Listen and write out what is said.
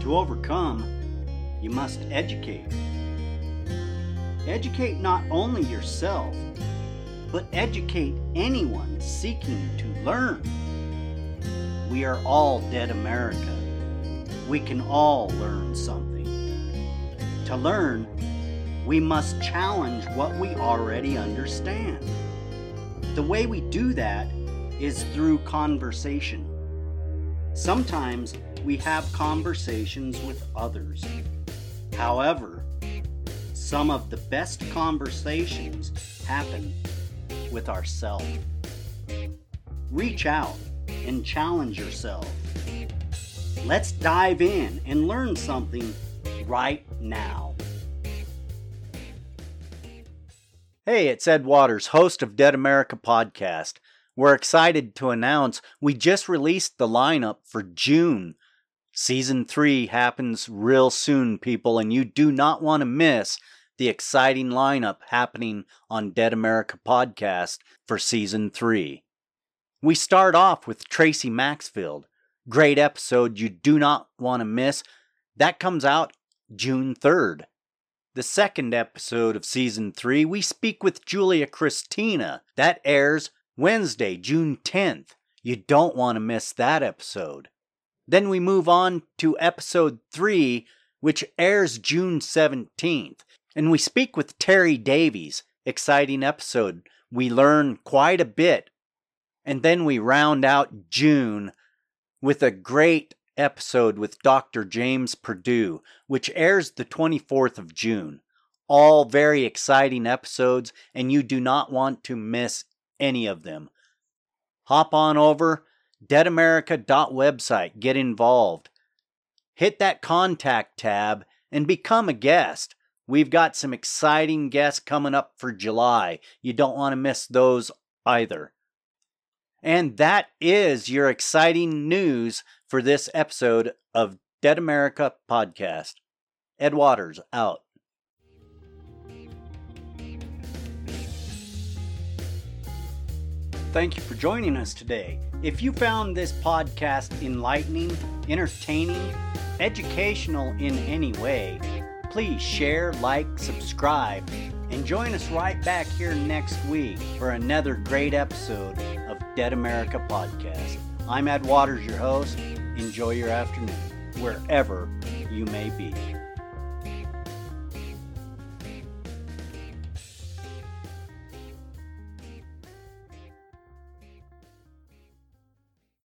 To overcome, you must educate. Educate not only yourself, but educate anyone seeking to learn. We are all dead America. We can all learn something. To learn, we must challenge what we already understand. The way we do that is through conversation. Sometimes we have conversations with others. However, some of the best conversations happen with ourselves. Reach out and challenge yourself. Let's dive in and learn something right now. Hey, it's Ed Waters, host of Dead America Podcast. We're excited to announce we just released the lineup for June. Season 3 happens real soon, people, and you do not want to miss the exciting lineup happening on Dead America Podcast for Season 3. We start off with Tracy Maxfield. Great episode you do not want to miss. That comes out June 3rd. The second episode of Season 3, we speak with Julia Christina. That airs Wednesday, June 10th. You don't want to miss that episode. Then we move on to episode 3, which airs June 17th. And we speak with Terry Davies. Exciting episode. We learn quite a bit. And then we round out June with a great episode with Dr. James Purdue, which airs the 24th of June. All very exciting episodes, and you do not want to miss any of them. Hop on over, deadamerica.website, get involved. Hit that contact tab and become a guest. We've got some exciting guests coming up for July. You don't want to miss those either. And that is your exciting news for this episode of Dead America Podcast. Ed Waters out. Thank you for joining us today. If you found this podcast enlightening, entertaining, educational in any way, please share, like, subscribe, and join us right back here next week for another great episode of Dead America Podcast. I'm Ed Waters, your host. Enjoy your afternoon, wherever you may be.